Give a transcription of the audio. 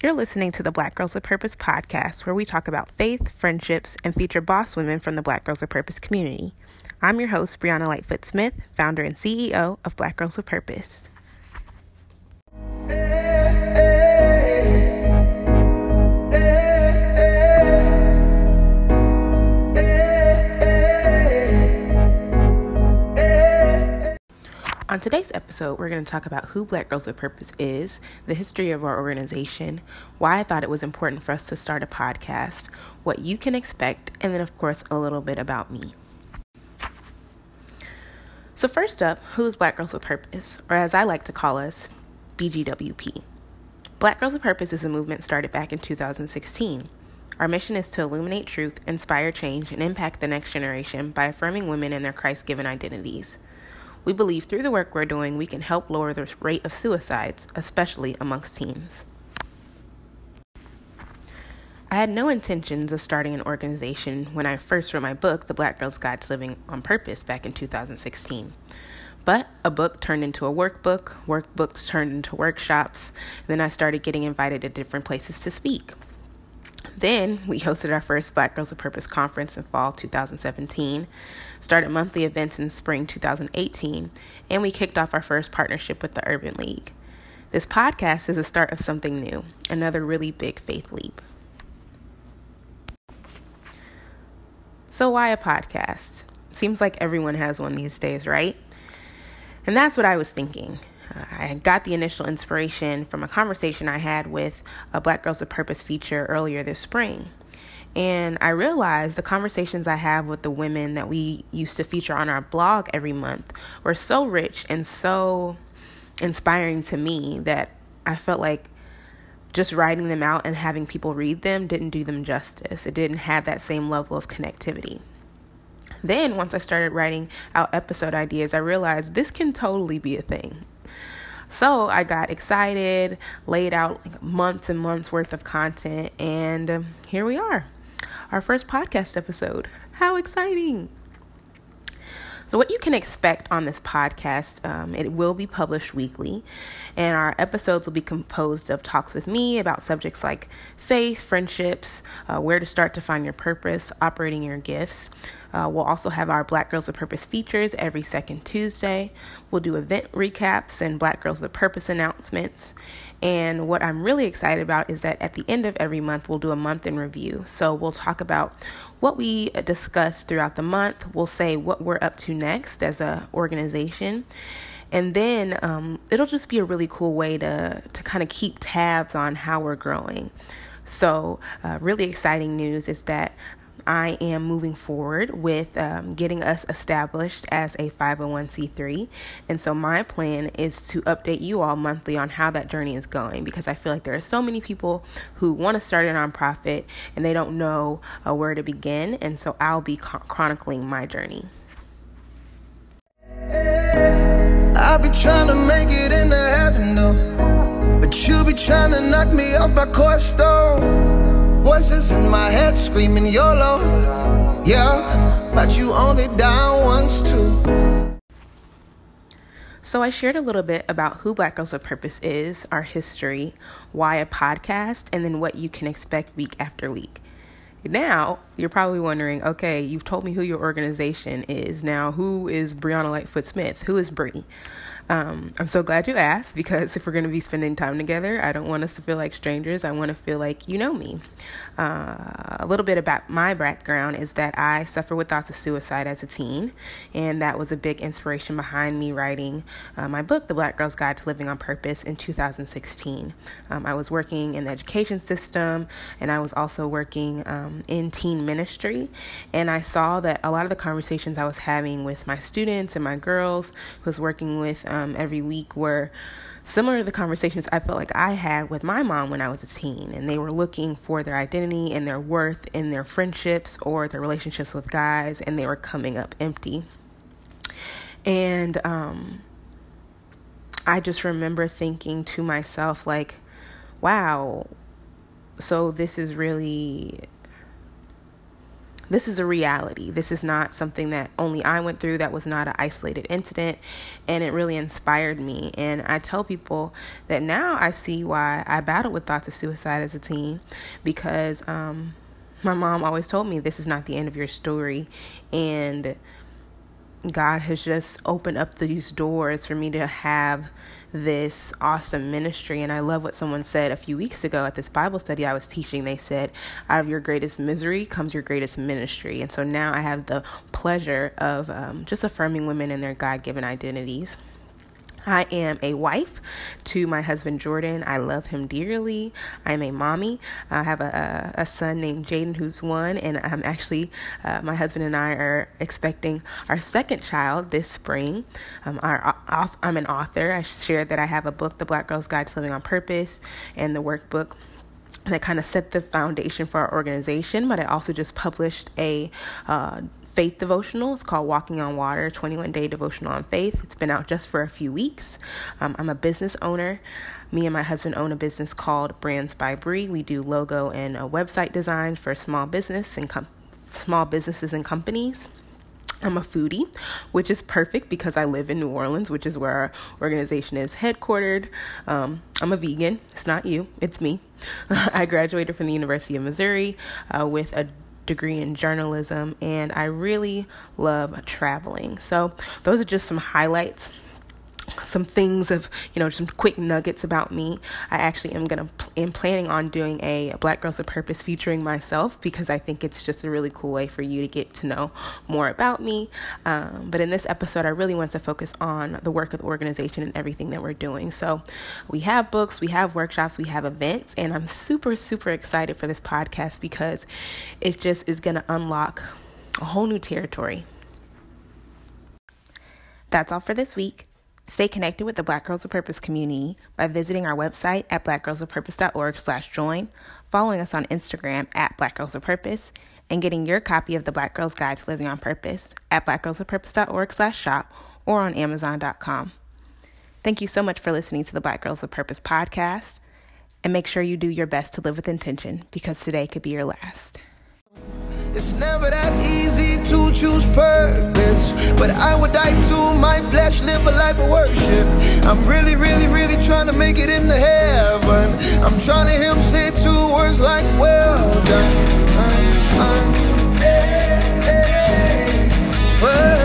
You're listening to the Black Girls with Purpose podcast, where we talk about faith, friendships, and feature boss women from the Black Girls with Purpose community. I'm your host, Brianna Lightfoot Smith, founder and CEO of Black Girls with Purpose. Episode, we're going to talk about who Black Girls with Purpose is, the history of our organization, why I thought it was important for us to start a podcast, what you can expect, and then, of course, a little bit about me. So, first up, who is Black Girls with Purpose, or as I like to call us, BGWP? Black Girls with Purpose is a movement started back in 2016. Our mission is to illuminate truth, inspire change, and impact the next generation by affirming women in their Christ given identities. We believe through the work we're doing, we can help lower the rate of suicides, especially amongst teens. I had no intentions of starting an organization when I first wrote my book, The Black Girl's Guide to Living on Purpose, back in 2016. But a book turned into a workbook, workbooks turned into workshops, then I started getting invited to different places to speak. Then we hosted our first Black Girls with Purpose conference in fall 2017, started monthly events in spring 2018, and we kicked off our first partnership with the Urban League. This podcast is the start of something new, another really big faith leap. So, why a podcast? Seems like everyone has one these days, right? And that's what I was thinking. I got the initial inspiration from a conversation I had with a Black Girls of Purpose feature earlier this spring. And I realized the conversations I have with the women that we used to feature on our blog every month were so rich and so inspiring to me that I felt like just writing them out and having people read them didn't do them justice. It didn't have that same level of connectivity. Then, once I started writing out episode ideas, I realized this can totally be a thing. So I got excited, laid out like months and months worth of content, and here we are. Our first podcast episode. How exciting! So, what you can expect on this podcast, um, it will be published weekly, and our episodes will be composed of talks with me about subjects like faith, friendships, uh, where to start to find your purpose, operating your gifts. Uh, we'll also have our Black Girls of Purpose features every second Tuesday. We'll do event recaps and Black Girls of Purpose announcements. And what I'm really excited about is that at the end of every month, we'll do a month in review. So we'll talk about what we discussed throughout the month. We'll say what we're up to next as an organization. And then um, it'll just be a really cool way to, to kind of keep tabs on how we're growing. So, uh, really exciting news is that I am moving forward with um, getting us established as a 501c3. And so my plan is to update you all monthly on how that journey is going because I feel like there are so many people who want to start a nonprofit and they don't know uh, where to begin. And so I'll be chronicling my journey. I'll be trying to make it into heaven though. But you be trying to knock me off my course stone. Voices in my head screaming YOLO. Yeah, but you only down once too. So, I shared a little bit about who Black Girls with Purpose is, our history, why a podcast, and then what you can expect week after week. Now, you're probably wondering okay, you've told me who your organization is. Now, who is Brianna Lightfoot Smith? Who is Brie? Um, I'm so glad you asked because if we're going to be spending time together, I don't want us to feel like strangers. I want to feel like you know me. Uh, a little bit about my background is that I suffered with thoughts of suicide as a teen, and that was a big inspiration behind me writing uh, my book, The Black Girl's Guide to Living on Purpose, in 2016. Um, I was working in the education system, and I was also working um, in teen ministry, and I saw that a lot of the conversations I was having with my students and my girls who was working with. Um, um, every week were similar to the conversations I felt like I had with my mom when I was a teen. And they were looking for their identity and their worth in their friendships or their relationships with guys, and they were coming up empty. And um, I just remember thinking to myself, like, wow, so this is really this is a reality. This is not something that only I went through. That was not an isolated incident. And it really inspired me. And I tell people that now I see why I battled with thoughts of suicide as a teen because um, my mom always told me this is not the end of your story. And God has just opened up these doors for me to have this awesome ministry. And I love what someone said a few weeks ago at this Bible study I was teaching. They said, Out of your greatest misery comes your greatest ministry. And so now I have the pleasure of um, just affirming women in their God given identities. I am a wife to my husband Jordan. I love him dearly. I'm a mommy. I have a, a, a son named Jaden who's one, and I'm actually, uh, my husband and I are expecting our second child this spring. Um, our, I'm an author. I shared that I have a book, The Black Girl's Guide to Living on Purpose, and the workbook that kind of set the foundation for our organization. But I also just published a uh, faith devotional. It's called Walking on Water 21 Day Devotional on Faith. It's been out just for a few weeks. Um, I'm a business owner. Me and my husband own a business called Brands by Bree. We do logo and website design for small business and com- small businesses and companies. I'm a foodie, which is perfect because I live in New Orleans, which is where our organization is headquartered. Um, I'm a vegan. It's not you, it's me. I graduated from the University of Missouri uh, with a degree in journalism, and I really love traveling. So, those are just some highlights some things of you know some quick nuggets about me. I actually am gonna am planning on doing a black girls of purpose featuring myself because i think it's just a really cool way for you to get to know more about me. Um, but in this episode i really want to focus on the work of the organization and everything that we're doing. So we have books we have workshops we have events and i'm super super excited for this podcast because it just is gonna unlock a whole new territory. That's all for this week. Stay connected with the Black Girls of Purpose community by visiting our website at blackgirlsofpurpose.org slash join, following us on Instagram at Black Girls of Purpose, and getting your copy of the Black Girls Guide to Living on Purpose at blackgirlsofpurpose.org slash shop or on amazon.com. Thank you so much for listening to the Black Girls of Purpose podcast, and make sure you do your best to live with intention because today could be your last. It's never that easy to choose purpose. But I would die to my flesh, live a life of worship. I'm really, really, really trying to make it into heaven. I'm trying to hear him say two words like, well done. Uh, uh, hey, hey, well